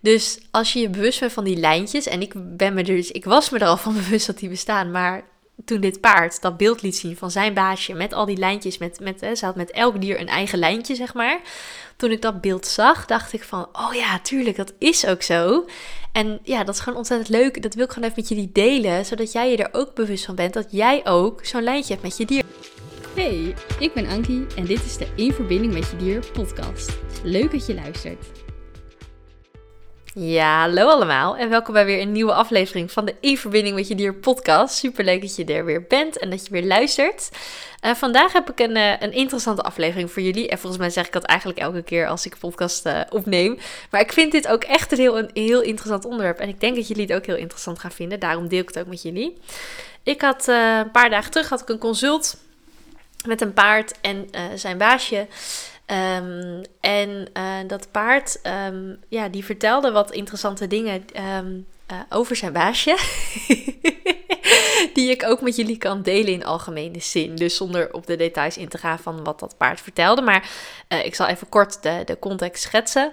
Dus als je je bewust bent van die lijntjes, en ik ben me dus, ik was me er al van bewust dat die bestaan, maar toen dit paard dat beeld liet zien van zijn baasje met al die lijntjes, met, met, hè, ze had met elk dier een eigen lijntje, zeg maar. Toen ik dat beeld zag, dacht ik van, oh ja, tuurlijk, dat is ook zo. En ja, dat is gewoon ontzettend leuk. Dat wil ik gewoon even met jullie delen, zodat jij je er ook bewust van bent dat jij ook zo'n lijntje hebt met je dier. Hey, ik ben Ankie en dit is de In Verbinding met Je Dier podcast. Leuk dat je luistert. Ja, hallo allemaal en welkom bij weer een nieuwe aflevering van de In Verbinding met Je Dier podcast. Super leuk dat je er weer bent en dat je weer luistert. Uh, vandaag heb ik een, uh, een interessante aflevering voor jullie. En volgens mij zeg ik dat eigenlijk elke keer als ik podcast uh, opneem. Maar ik vind dit ook echt een heel, een heel interessant onderwerp. En ik denk dat jullie het ook heel interessant gaan vinden. Daarom deel ik het ook met jullie. Ik had een paar dagen terug had ik een consult met een paard en zijn baasje. Um, en uh, dat paard, um, ja, die vertelde wat interessante dingen um, uh, over zijn baasje. die ik ook met jullie kan delen in algemene zin. Dus zonder op de details in te gaan van wat dat paard vertelde. Maar uh, ik zal even kort de, de context schetsen.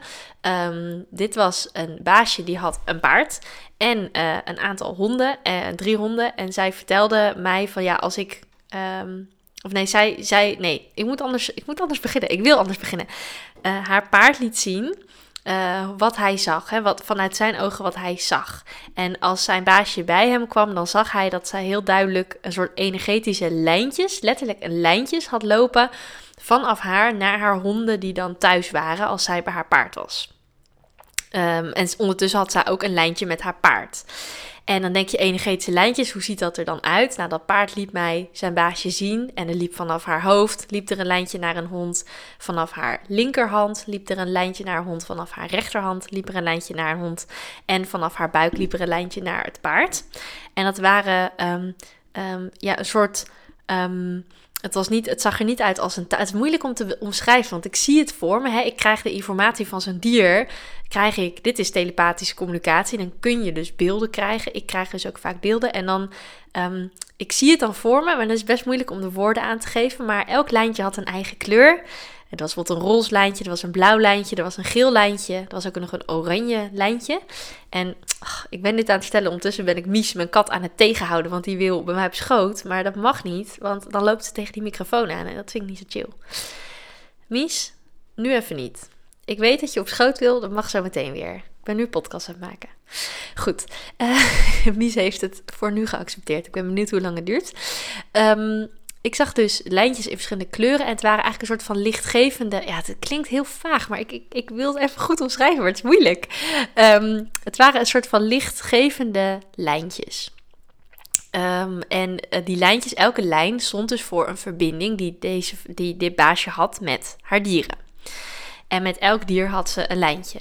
dit was een baasje die had een paard en een aantal honden, drie honden. En zij vertelde mij van ja, als ik... Of nee, zij zei, nee, ik moet anders, ik moet anders beginnen. Ik wil anders beginnen. Uh, haar paard liet zien uh, wat hij zag. Hè, wat, vanuit zijn ogen wat hij zag. En als zijn baasje bij hem kwam, dan zag hij dat zij heel duidelijk een soort energetische lijntjes, letterlijk een lijntjes had lopen vanaf haar naar haar honden die dan thuis waren als zij bij haar paard was. Um, en ondertussen had zij ook een lijntje met haar paard. En dan denk je energetische lijntjes, hoe ziet dat er dan uit? Nou, dat paard liet mij zijn baasje zien en er liep vanaf haar hoofd, liep er een lijntje naar een hond. Vanaf haar linkerhand liep er een lijntje naar een hond. Vanaf haar rechterhand liep er een lijntje naar een hond. En vanaf haar buik liep er een lijntje naar het paard. En dat waren um, um, ja, een soort... het, was niet, het zag er niet uit als een. Het is moeilijk om te omschrijven, want ik zie het voor me. Hè? Ik krijg de informatie van zo'n dier. Krijg ik, dit is telepathische communicatie. Dan kun je dus beelden krijgen. Ik krijg dus ook vaak beelden. En dan, um, ik zie het dan voor me, maar dat is best moeilijk om de woorden aan te geven. Maar elk lijntje had een eigen kleur. Het was bijvoorbeeld een roze lijntje, er was een blauw lijntje, er was een geel lijntje, er was ook nog een oranje lijntje. En ik ben dit aan het stellen, ondertussen ben ik Mies, mijn kat, aan het tegenhouden, want die wil bij mij op schoot. Maar dat mag niet, want dan loopt ze tegen die microfoon aan en dat vind ik niet zo chill. Mies, nu even niet. Ik weet dat je op schoot wil, dat mag zo meteen weer. Ik ben nu podcast aan het maken. Goed, uh, Mies heeft het voor nu geaccepteerd. Ik ben benieuwd hoe lang het duurt. Um, ik zag dus lijntjes in verschillende kleuren. En het waren eigenlijk een soort van lichtgevende. Ja, het klinkt heel vaag, maar ik, ik, ik wil het even goed omschrijven, maar het is moeilijk. Um, het waren een soort van lichtgevende lijntjes. Um, en uh, die lijntjes, elke lijn stond dus voor een verbinding die, deze, die dit baasje had met haar dieren. En met elk dier had ze een lijntje.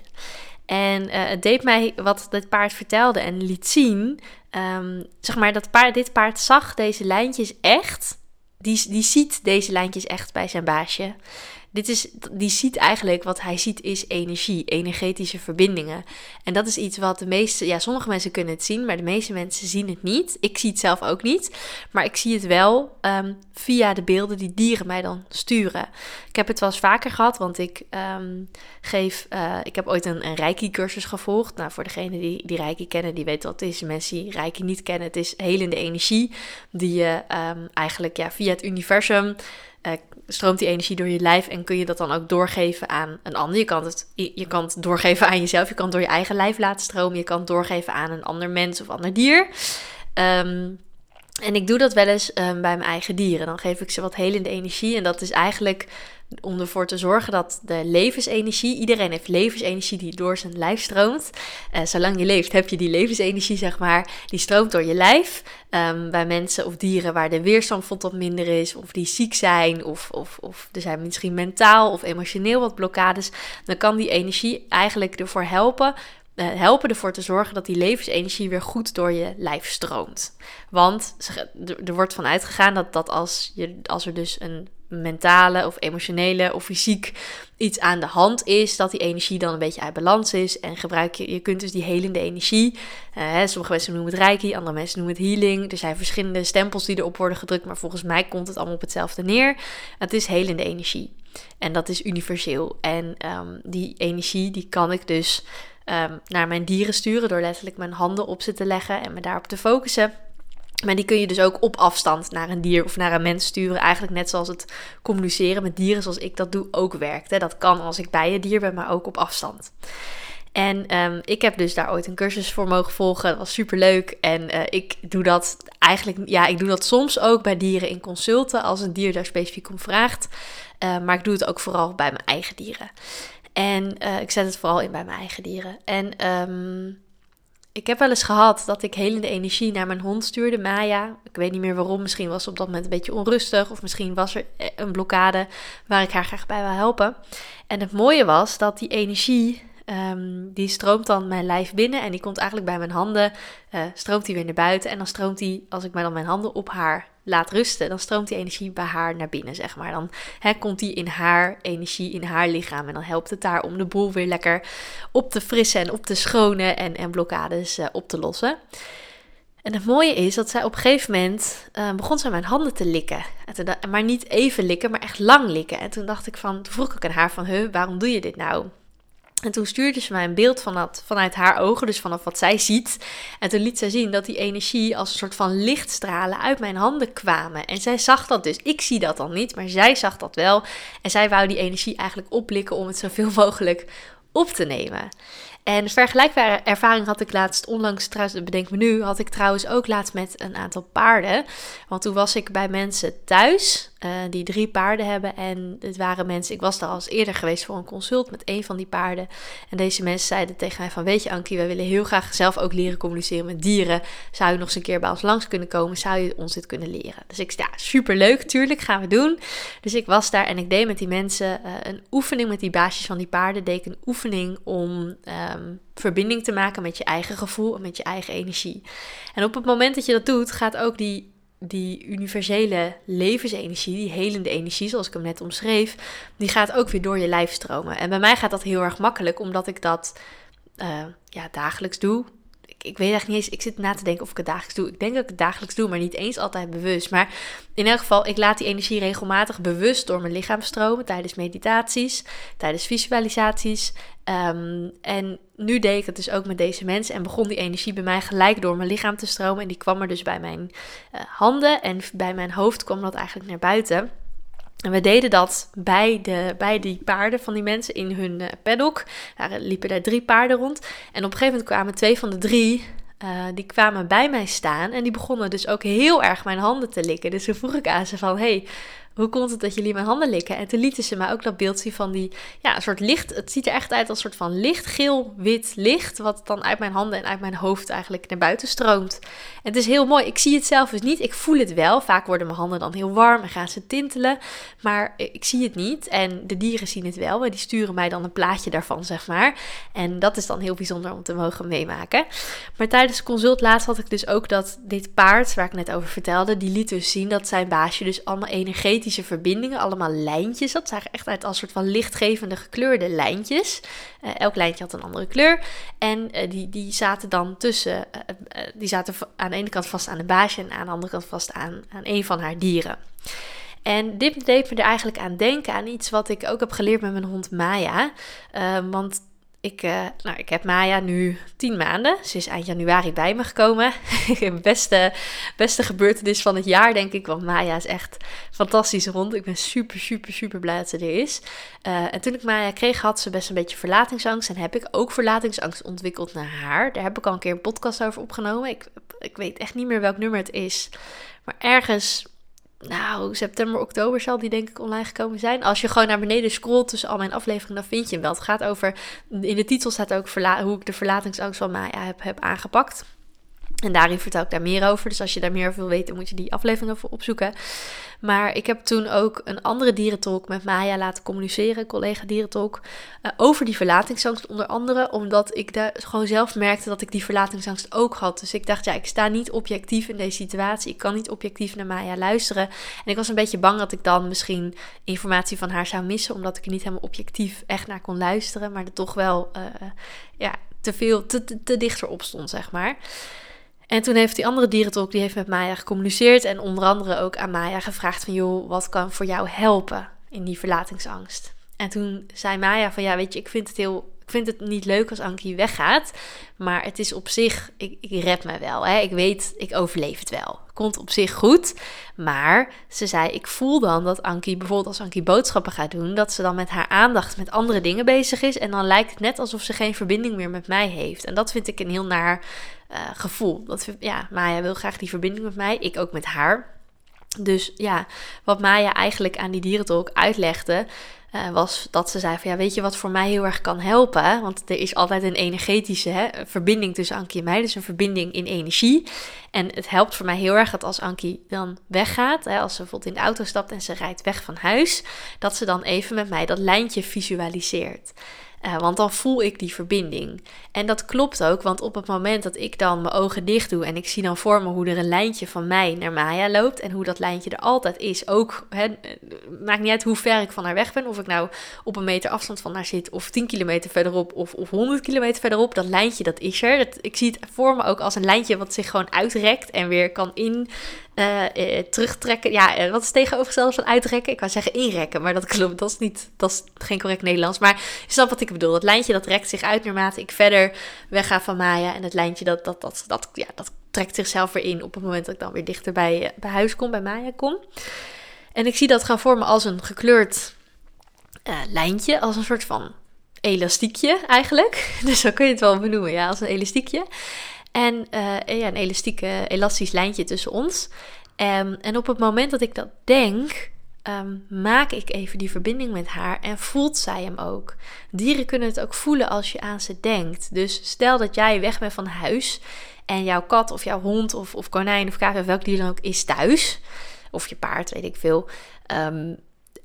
En uh, het deed mij wat dit paard vertelde en liet zien. Um, zeg maar, dat paard, dit paard zag deze lijntjes echt die, die ziet deze lijntjes echt bij zijn baasje. Dit is, die ziet eigenlijk wat hij ziet is energie, energetische verbindingen. En dat is iets wat de meeste, ja, sommige mensen kunnen het zien, maar de meeste mensen zien het niet. Ik zie het zelf ook niet, maar ik zie het wel um, via de beelden die dieren mij dan sturen. Ik heb het wel eens vaker gehad, want ik um, geef, uh, ik heb ooit een, een Reiki-cursus gevolgd. Nou, voor degenen die, die Reiki kennen, die weten wat het is. Mensen die Reiki niet kennen, het is helende energie die je um, eigenlijk ja, via het universum stroomt die energie door je lijf en kun je dat dan ook doorgeven aan een ander. Je kan, het, je kan doorgeven aan jezelf, je kan het door je eigen lijf laten stromen, je kan het doorgeven aan een ander mens of ander dier. Um, en ik doe dat wel eens um, bij mijn eigen dieren. Dan geef ik ze wat helende energie. En dat is eigenlijk om ervoor te zorgen dat de levensenergie, iedereen heeft levensenergie die door zijn lijf stroomt. Uh, zolang je leeft heb je die levensenergie, zeg maar, die stroomt door je lijf. Um, bij mensen of dieren waar de weerstand wat minder is, of die ziek zijn, of, of, of er zijn misschien mentaal of emotioneel wat blokkades, dan kan die energie eigenlijk ervoor helpen helpen ervoor te zorgen dat die levensenergie weer goed door je lijf stroomt. Want er wordt van uitgegaan dat, dat als, je, als er dus een mentale of emotionele of fysiek iets aan de hand is, dat die energie dan een beetje uit balans is. En gebruik je, je kunt dus die helende energie. Uh, sommige mensen noemen het reiki, andere mensen noemen het healing. Er zijn verschillende stempels die erop worden gedrukt, maar volgens mij komt het allemaal op hetzelfde neer. Het is helende energie. En dat is universeel. En um, die energie, die kan ik dus ehm, naar mijn dieren sturen door letterlijk mijn handen op ze te leggen en me daarop te focussen. Maar die kun je dus ook op afstand naar een dier of naar een mens sturen. Eigenlijk net zoals het communiceren met dieren zoals ik dat doe ook werkt. Hè. Dat kan als ik bij een dier ben, maar ook op afstand. En ehm, ik heb dus daar ooit een cursus voor mogen volgen. Dat was super leuk. En uh, ik doe dat eigenlijk, ja, ik doe dat soms ook bij dieren in consulten als een dier daar specifiek om vraagt. Uh, maar ik doe het ook vooral bij mijn eigen dieren. En uh, ik zet het vooral in bij mijn eigen dieren. En um, ik heb wel eens gehad dat ik helende energie naar mijn hond stuurde, Maya. Ik weet niet meer waarom. Misschien was ze op dat moment een beetje onrustig. Of misschien was er een blokkade waar ik haar graag bij wil helpen. En het mooie was dat die energie Um, die stroomt dan mijn lijf binnen en die komt eigenlijk bij mijn handen, uh, stroomt die weer naar buiten. En dan stroomt die, als ik mij dan mijn handen op haar laat rusten, dan stroomt die energie bij haar naar binnen, zeg maar. Dan komt die in haar energie, in haar lichaam. En dan helpt het daar om de boel weer lekker op te frissen en op te schonen en, en blokkades uh, op te lossen. En het mooie is dat zij op een gegeven moment uh, begon ze mijn handen te likken. En maar niet even likken, maar echt lang likken. En toen dacht ik van, toen vroeg ik aan haar van, huh, waarom doe je dit nou? En toen stuurde ze mij een beeld van dat, vanuit haar ogen, dus vanaf wat zij ziet. En toen liet zij zien dat die energie als een soort van lichtstralen uit mijn handen kwamen. En zij zag dat dus. Ik zie dat dan niet, maar zij zag dat wel. En zij wou die energie eigenlijk opblikken om het zoveel mogelijk op te nemen. En vergelijkbare ervaring had ik laatst onlangs, trouwens, bedenk me nu, had ik trouwens ook laatst met een aantal paarden. Want toen was ik bij mensen thuis uh, die drie paarden hebben. En het waren mensen, ik was daar al eens eerder geweest voor een consult met een van die paarden. En deze mensen zeiden tegen mij van, weet je Ankie, wij willen heel graag zelf ook leren communiceren met dieren. Zou je nog eens een keer bij ons langs kunnen komen? Zou je ons dit kunnen leren? Dus ik zei, ja, superleuk, tuurlijk, gaan we doen. Dus ik was daar en ik deed met die mensen uh, een oefening met die baasjes van die paarden. Deed ik een oefening om... Um, verbinding te maken met je eigen gevoel en met je eigen energie. En op het moment dat je dat doet, gaat ook die, die universele levensenergie, die helende energie, zoals ik hem net omschreef, die gaat ook weer door je lijf stromen. En bij mij gaat dat heel erg makkelijk, omdat ik dat uh, ja, dagelijks doe ik weet echt niet eens, ik zit na te denken of ik het dagelijks doe. Ik denk dat ik het dagelijks doe, maar niet eens altijd bewust. Maar in elk geval, ik laat die energie regelmatig bewust door mijn lichaam stromen tijdens meditaties, tijdens visualisaties. Um, en nu deed ik het dus ook met deze mensen en begon die energie bij mij gelijk door mijn lichaam te stromen. En die kwam er dus bij mijn uh, handen en bij mijn hoofd kwam dat eigenlijk naar buiten. En we deden dat bij, de, bij die paarden van die mensen in hun uh, paddock. Daar liepen daar drie paarden rond. En op een gegeven moment kwamen twee van de drie uh, die kwamen bij mij staan en die begonnen dus ook heel erg mijn handen te likken. Dus toen vroeg ik aan ze van, hey, hoe komt het dat jullie mijn handen likken? En toen lieten ze mij ook dat beeld zien van die, ja, een soort licht. Het ziet er echt uit als een soort van lichtgeel-wit licht, wat dan uit mijn handen en uit mijn hoofd eigenlijk naar buiten stroomt. En het is heel mooi. Ik zie het zelf dus niet. Ik voel het wel. Vaak worden mijn handen dan heel warm en gaan ze tintelen, maar ik zie het niet. En de dieren zien het wel, en die sturen mij dan een plaatje daarvan, zeg maar. En dat is dan heel bijzonder om te mogen meemaken. Maar tijdens de consult laatst had ik dus ook dat dit paard, waar ik net over vertelde, die liet dus zien dat zijn baasje dus allemaal energetisch verbindingen, allemaal lijntjes. Dat zagen echt uit als soort van lichtgevende gekleurde lijntjes. Uh, elk lijntje had een andere kleur. En uh, die, die zaten dan tussen, uh, die zaten aan de ene kant vast aan de baasje en aan de andere kant vast aan, aan een van haar dieren. En dit deed me er eigenlijk aan denken, aan iets wat ik ook heb geleerd met mijn hond Maya. want ik, uh, nou, ik heb Maya nu tien maanden. Ze is eind januari bij me gekomen. beste, beste gebeurtenis van het jaar, denk ik. Want Maya is echt fantastisch rond. Ik ben super, super, super blij dat ze er is. Uh, en toen ik Maya kreeg, had ze best een beetje verlatingsangst. En heb ik ook verlatingsangst ontwikkeld naar haar. Daar heb ik al een keer een podcast over opgenomen. Ik, ik weet echt niet meer welk nummer het is. Maar ergens nou, september, oktober zal die denk ik online gekomen zijn. Als je gewoon naar beneden scrolt tussen al mijn afleveringen, dan vind je hem wel. Het gaat over, in de titel staat ook hoe ik de verlatingsangst van Maya heb, heb aangepakt. En daarin vertel ik daar meer over. Dus als je daar meer over wil weten, moet je die aflevering even opzoeken. Maar ik heb toen ook een andere dierentolk met Maya laten communiceren, collega dierentolk, uh, over die verlatingsangst. Onder andere omdat ik daar gewoon zelf merkte dat ik die verlatingsangst ook had. Dus ik dacht, ja, ik sta niet objectief in deze situatie. Ik kan niet objectief naar Maya luisteren. En ik was een beetje bang dat ik dan misschien informatie van haar zou missen, omdat ik er niet helemaal objectief echt naar kon luisteren. Maar er toch wel, uh, ja, te veel, te, te, te dichter op stond, zeg maar. En toen heeft die andere dierentolk, die heeft met Maya gecommuniceerd en onder andere ook aan Maya gevraagd van, joh, wat kan voor jou helpen in die verlatingsangst? En toen zei Maya van, ja, weet je, ik vind het heel Ik vind het niet leuk als Ankie weggaat. Maar het is op zich, ik, ik red me wel. Hè. Ik weet, ik overleef het wel. Komt op zich goed. Maar ze zei, ik voel dan dat Ankie, bijvoorbeeld als Ankie boodschappen gaat doen, dat ze dan met haar aandacht met andere dingen bezig is. En dan lijkt het net alsof ze geen verbinding meer met mij heeft. En dat vind ik een heel naar uh, gevoel. Dat, ja, Maya wil graag die verbinding met mij. Ik ook met haar. Dus ja, wat Maya eigenlijk aan die dierentolk uitlegde, uh, was dat ze zei van ja, weet je wat voor mij heel erg kan helpen? Want er is altijd een energetische hè, verbinding tussen Ankie en mij, dus een verbinding in energie. En het helpt voor mij heel erg dat als Ankie dan weggaat, hè, als ze bijvoorbeeld in de auto stapt en ze rijdt weg van huis, dat ze dan even met mij dat lijntje visualiseert. Uh, want dan voel ik die verbinding. En dat klopt ook, want op het moment dat ik dan mijn ogen dicht doe en ik zie dan voor me hoe er een lijntje van mij naar Maya loopt en hoe dat lijntje er altijd is, ook, hè, maakt niet uit hoe ver ik van haar weg ben, of ik nou op een meter afstand van haar zit of 10 kilometer verderop of, of 100 kilometer verderop, dat lijntje dat is er. Ik zie het voor me ook als een lijntje wat zich gewoon uitrekt en weer kan in uh, terugtrekken. Ja, uh, wat is tegenovergestelde van uitrekken? Ik wou zeggen inrekken, maar dat klopt. Dat is, niet, dat is geen correct Nederlands. Maar je snapt wat ik bedoel. Dat lijntje dat rekt zich uit naarmate ik verder wegga van Maya. En het lijntje dat, dat, dat, dat, ja, dat trekt zichzelf weer in op het moment dat ik dan weer dichter bij, bij huis kom, bij Maya kom. En ik zie dat gaan vormen als een gekleurd lijntje, als een soort van elastiekje eigenlijk. Dus zo kun je het wel benoemen, ja, als een elastiekje. En uh, ja, een elastisch lijntje tussen ons. Um, en op het moment dat ik dat denk, um, maak ik even die verbinding met haar en voelt zij hem ook. Dieren kunnen het ook voelen als je aan ze denkt. Dus stel dat jij weg bent van huis en jouw kat of jouw hond of, of konijn of kaas of welk dier dan ook is thuis. Of je paard, weet ik veel. Um,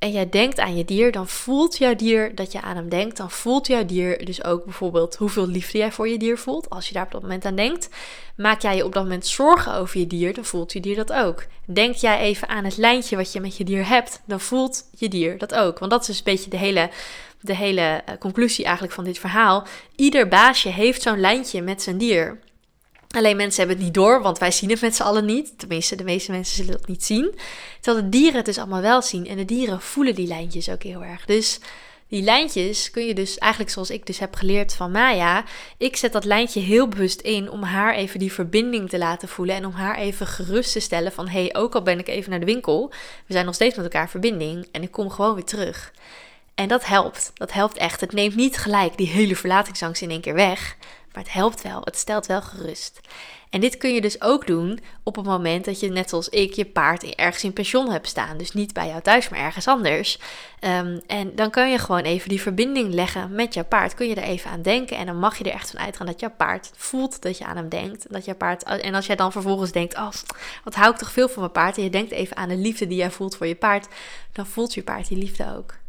en jij denkt aan je dier, dan voelt jouw dier dat je aan hem denkt. Dan voelt jouw dier dus ook bijvoorbeeld hoeveel liefde jij voor je dier voelt. Als je daar op dat moment aan denkt. Maak jij je op dat moment zorgen over je dier, dan voelt je dier dat ook. Denk jij even aan het lijntje wat je met je dier hebt, dan voelt je dier dat ook. Want dat is een beetje de hele, de hele eh, conclusie eigenlijk van dit verhaal. Ieder baasje heeft zo'n lijntje met zijn dier. Alleen mensen hebben het niet door, want wij zien het met z'n allen niet. Tenminste, de meeste mensen zullen dat niet zien. Terwijl de dieren het dus allemaal wel zien. En de dieren voelen die lijntjes ook heel erg. Dus die lijntjes kun je dus eigenlijk zoals ik dus heb geleerd van Maya. Ik zet dat lijntje heel bewust in om haar even die verbinding te laten voelen. En om haar even gerust te stellen van hé, hey, ook al ben ik even naar de winkel. We zijn nog steeds met elkaar verbinding. En ik kom gewoon weer terug. En dat helpt. Dat helpt echt. Het neemt niet gelijk die hele verlatingsangst in één keer weg. Maar het helpt wel, het stelt wel gerust. En dit kun je dus ook doen op het moment dat je, net zoals ik, je paard ergens in pension hebt staan. Dus niet bij jou thuis, maar ergens anders. Ehm, en dan kun je gewoon even die verbinding leggen met jouw paard. Kun je er even aan denken. En dan mag je er echt van uitgaan dat jouw paard voelt dat je aan hem denkt. Dat jouw paard, en als jij dan vervolgens denkt: Oh, wat hou ik toch veel van mijn paard. En je denkt even aan de liefde die jij voelt voor je paard. Dan voelt je paard die liefde ook.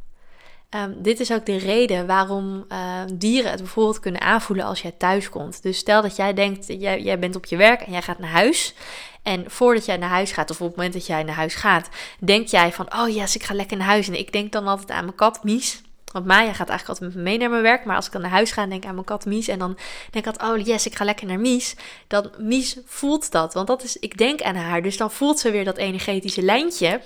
Um, dit is ook de reden waarom uh, dieren het bijvoorbeeld kunnen aanvoelen als jij thuis komt. Dus stel dat jij denkt, jij, jij bent op je werk en jij gaat naar huis. En voordat jij naar huis gaat, of op het moment dat jij naar huis gaat, denk jij van, oh yes, ik ga lekker naar huis. En ik denk dan altijd aan mijn kat Mies. Want Maya gaat eigenlijk altijd met me mee naar mijn werk. Maar als ik dan naar huis ga, denk ik aan mijn kat Mies. En dan denk ik altijd, oh yes, ik ga lekker naar Mies. Dan Mies voelt dat. Want dat is, ik denk aan haar. Dus dan voelt ze weer dat energetische lijntje.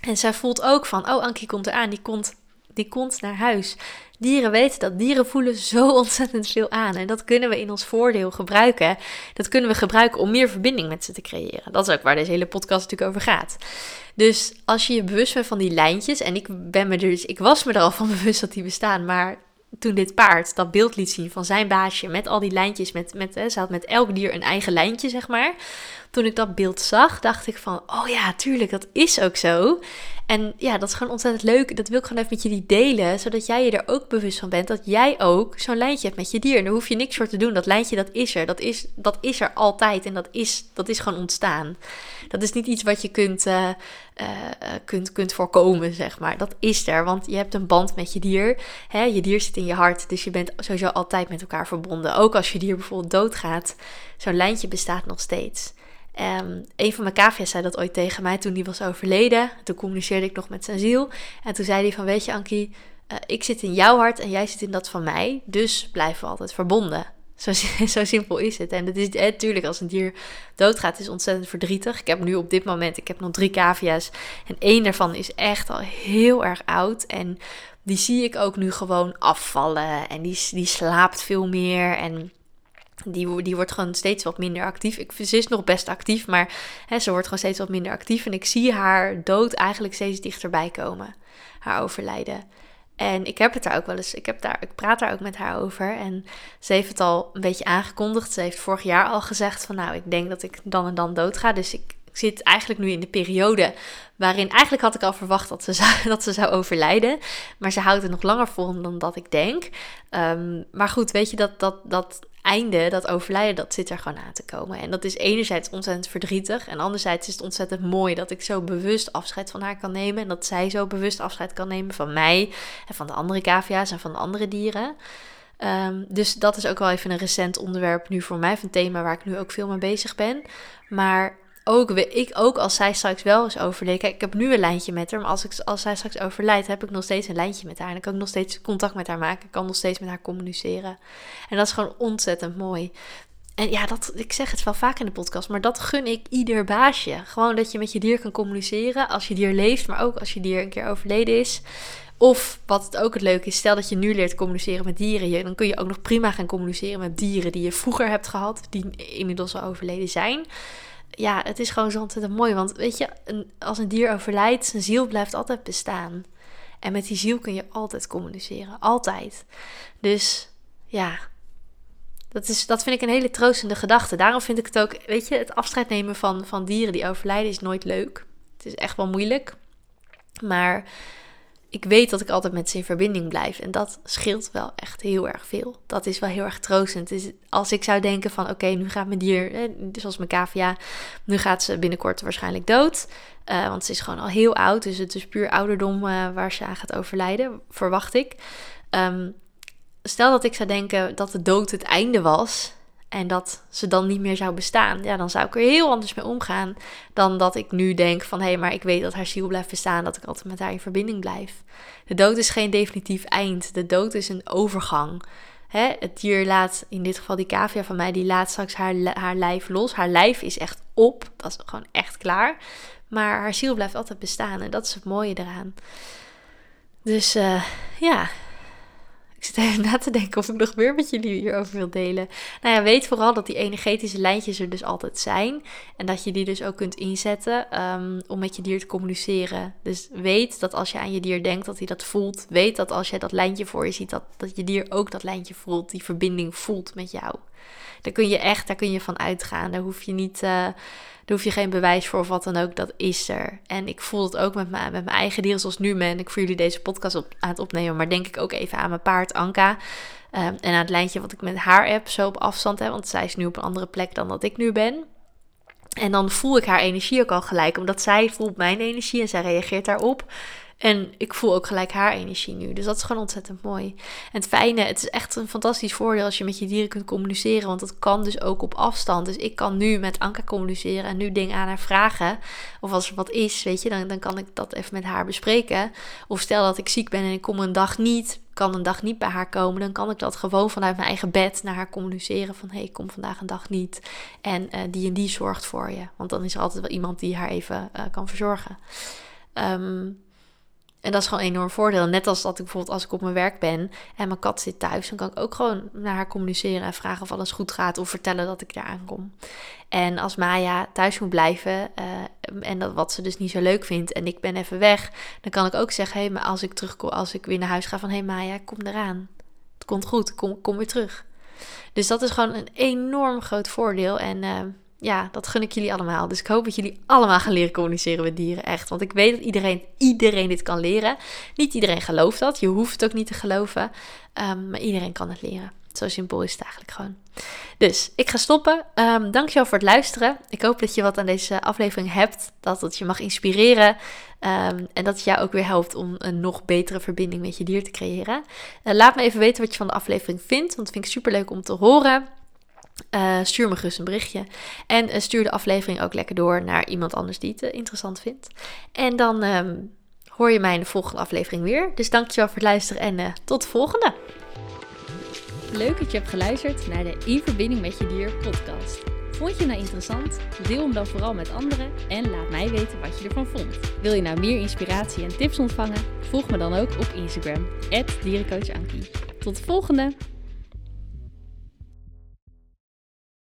En zij voelt ook van, oh Ankie komt eraan. Die komt die komt naar huis. Dieren weten dat. Dieren voelen zo ontzettend veel aan. En dat kunnen we in ons voordeel gebruiken. Dat kunnen we gebruiken om meer verbinding met ze te creëren. Dat is ook waar deze hele podcast natuurlijk over gaat. Dus als je je bewust bent van die lijntjes. En ik ben me dus, ik was me er al van bewust dat die bestaan. Maar toen dit paard dat beeld liet zien van zijn baasje met al die lijntjes, met, met, hè, ze had met elk dier een eigen lijntje, zeg maar. Toen ik dat beeld zag, dacht ik van, oh ja, tuurlijk, dat is ook zo. En ja, dat is gewoon ontzettend leuk. Dat wil ik gewoon even met jullie delen, zodat jij je er ook bewust van bent dat jij ook zo'n lijntje hebt met je dier. En daar hoef je niks voor te doen. Dat lijntje, dat is er. Dat is, dat is er altijd en dat is, dat is gewoon ontstaan. Dat is niet iets wat je kunt, uh, uh, kunt, kunt voorkomen, zeg maar. Dat is er, want je hebt een band met je dier. Hè? Je dier zit in je hart, dus je bent sowieso altijd met elkaar verbonden. Ook als je dier bijvoorbeeld doodgaat, zo'n lijntje bestaat nog steeds. Um, een van mijn cavia's zei dat ooit tegen mij toen die was overleden. Toen communiceerde ik nog met zijn ziel. En toen zei hij van, weet je Ankie, ik zit in jouw hart en jij zit in dat van mij. Dus blijven we altijd verbonden. Zo, zo simpel is het. En het is natuurlijk als een dier doodgaat, is ontzettend verdrietig. Ik heb nu op dit moment, ik heb nog drie cavia's. En één daarvan is echt al heel erg oud. En die zie ik ook nu gewoon afvallen. En die, die slaapt veel meer. En die, die wordt gewoon steeds wat minder actief. Ik, ze is nog best actief, maar hè, ze wordt gewoon steeds wat minder actief. En ik zie haar dood eigenlijk steeds dichterbij komen. Haar overlijden. En ik heb het daar ook wel eens, ik, heb daar, ik praat daar ook met haar over. En ze heeft het al een beetje aangekondigd. Ze heeft vorig jaar al gezegd van nou, ik denk dat ik dan en dan dood ga. Dus ik, ik zit eigenlijk nu in de periode waarin eigenlijk had ik al verwacht dat ze zou, dat ze zou overlijden. Maar ze houdt het nog langer vol dan dat ik denk. Um, maar goed, weet je, dat, dat, dat einde, dat overlijden, dat zit er gewoon aan te komen. En dat is enerzijds ontzettend verdrietig. En anderzijds is het ontzettend mooi dat ik zo bewust afscheid van haar kan nemen. En dat zij zo bewust afscheid kan nemen van mij en van de andere cavia's en van de andere dieren. Um, dus dat is ook wel even een recent onderwerp nu voor mij, van thema waar ik nu ook veel mee bezig ben. Maar ook, ik ook als zij straks wel eens overleed. Kijk, ik heb nu een lijntje met haar. Maar als, ik, als zij straks overlijdt, heb ik nog steeds een lijntje met haar. En dan kan ik nog steeds contact met haar maken. Ik kan nog steeds met haar communiceren. En dat is gewoon ontzettend mooi. En ja, dat, ik zeg het wel vaak in de podcast, maar dat gun ik ieder baasje. Gewoon dat je met je dier kan communiceren als je dier leeft, maar ook als je dier een keer overleden is. Of wat het ook het leuke is, stel dat je nu leert communiceren met dieren, dan kun je ook nog prima gaan communiceren met dieren die je vroeger hebt gehad, die inmiddels al overleden zijn ja, het is gewoon zo ontzettend mooi. Want weet je, als een dier overlijdt, zijn ziel blijft altijd bestaan. En met die ziel kun je altijd communiceren. Altijd. Dus ja, dat, is, dat vind ik een hele troostende gedachte. Daarom vind ik het ook, weet je, het afscheid nemen van, van dieren die overlijden is nooit leuk. Het is echt wel moeilijk. Maar ik weet dat ik altijd met ze in verbinding blijf. En dat scheelt wel echt heel erg veel. Dat is wel heel erg troostend. Dus als ik zou denken van oké, nu gaat mijn dier, zoals mijn cavia, nu gaat ze binnenkort waarschijnlijk dood. Uh, want ze is gewoon al heel oud. Dus het is puur ouderdom uh, waar ze aan gaat overlijden, verwacht ik. Um, stel dat ik zou denken dat de dood het einde was en dat ze dan niet meer zou bestaan, ja, dan zou ik er heel anders mee omgaan dan dat ik nu denk van hé, hey, maar ik weet dat haar ziel blijft bestaan, dat ik altijd met haar in verbinding blijf. De dood is geen definitief eind. De dood is een overgang. Het dier laat, in dit geval die cavia van mij, die laat straks haar, haar lijf los. Haar lijf is echt op, dat is gewoon echt klaar. Maar haar ziel blijft altijd bestaan en dat is het mooie eraan. Dus uh, ja, ik zit even na te denken of ik nog meer met jullie hierover wil delen. Nou ja, weet vooral dat die energetische lijntjes er dus altijd zijn. En dat je die dus ook kunt inzetten um, om met je dier te communiceren. Dus weet dat als je aan je dier denkt, dat hij dat voelt. Weet dat als je dat lijntje voor je ziet, dat, dat je dier ook dat lijntje voelt. Die verbinding voelt met jou. Daar kun je echt, daar kun je van uitgaan. Daar hoef je niet... Uh, daar hoef je geen bewijs voor of wat dan ook, dat is er. En ik voel het ook met, mijn, met mijn eigen dieren zoals nu ben. Ik voor jullie deze podcast op, aan het opnemen, maar denk ik ook even aan mijn paard Anka. Ehm, en aan het lijntje wat ik met haar heb, zo op afstand heb. Want zij is nu op een andere plek dan dat ik nu ben. En dan voel ik haar energie ook al gelijk, omdat zij voelt mijn energie en zij reageert daarop. En ik voel ook gelijk haar energie nu. Dus dat is gewoon ontzettend mooi. En het fijne, het is echt een fantastisch voordeel als je met je dieren kunt communiceren. Want dat kan dus ook op afstand. Dus ik kan nu met Anka communiceren en nu dingen aan haar vragen. Of als er wat is, weet je, dan, dan kan ik dat even met haar bespreken. Of stel dat ik ziek ben en ik kom een dag niet, kan een dag niet bij haar komen. Dan kan ik dat gewoon vanuit mijn eigen bed naar haar communiceren. Van hé, hey, ik kom vandaag een dag niet. En uh, die en die zorgt voor je. Want dan is er altijd wel iemand die haar even uh, kan verzorgen. Um, en dat is gewoon een enorm voordeel. Net als dat ik bijvoorbeeld als ik op mijn werk ben en mijn kat zit thuis, dan kan ik ook gewoon naar haar communiceren en vragen of alles goed gaat of vertellen dat ik daar aankom. En als Maya thuis moet blijven uh, en dat wat ze dus niet zo leuk vindt en ik ben even weg, dan kan ik ook zeggen: hé, hey, maar als ik terugkom, als ik weer naar huis ga, van hé hey Maya, kom eraan. Het komt goed, kom, kom weer terug. Dus dat is gewoon een enorm groot voordeel. En uh, ja, dat gun ik jullie allemaal. Dus ik hoop dat jullie allemaal gaan leren communiceren met dieren. Echt. Want ik weet dat iedereen, iedereen dit kan leren. Niet iedereen gelooft dat. Je hoeft het ook niet te geloven. Um, maar iedereen kan het leren. Zo simpel is het eigenlijk gewoon. Dus ik ga stoppen. Um, dankjewel voor het luisteren. Ik hoop dat je wat aan deze aflevering hebt. Dat het je mag inspireren. Um, en dat het jou ook weer helpt om een nog betere verbinding met je dier te creëren. Uh, laat me even weten wat je van de aflevering vindt. Want dat vind ik super leuk om te horen. Uh, stuur me gerust een berichtje. En uh, stuur de aflevering ook lekker door naar iemand anders die het uh, interessant vindt. En dan um, hoor je mij in de volgende aflevering weer. Dus dankjewel voor het luisteren en tot de volgende. Leuk dat je hebt geluisterd naar de In Verbinding met Je Dier podcast. Vond je nou interessant? Deel hem dan vooral met anderen en laat mij weten wat je ervan vond. Wil je nou meer inspiratie en tips ontvangen? Volg me dan ook op Instagram, dierencoachankie. Tot de volgende!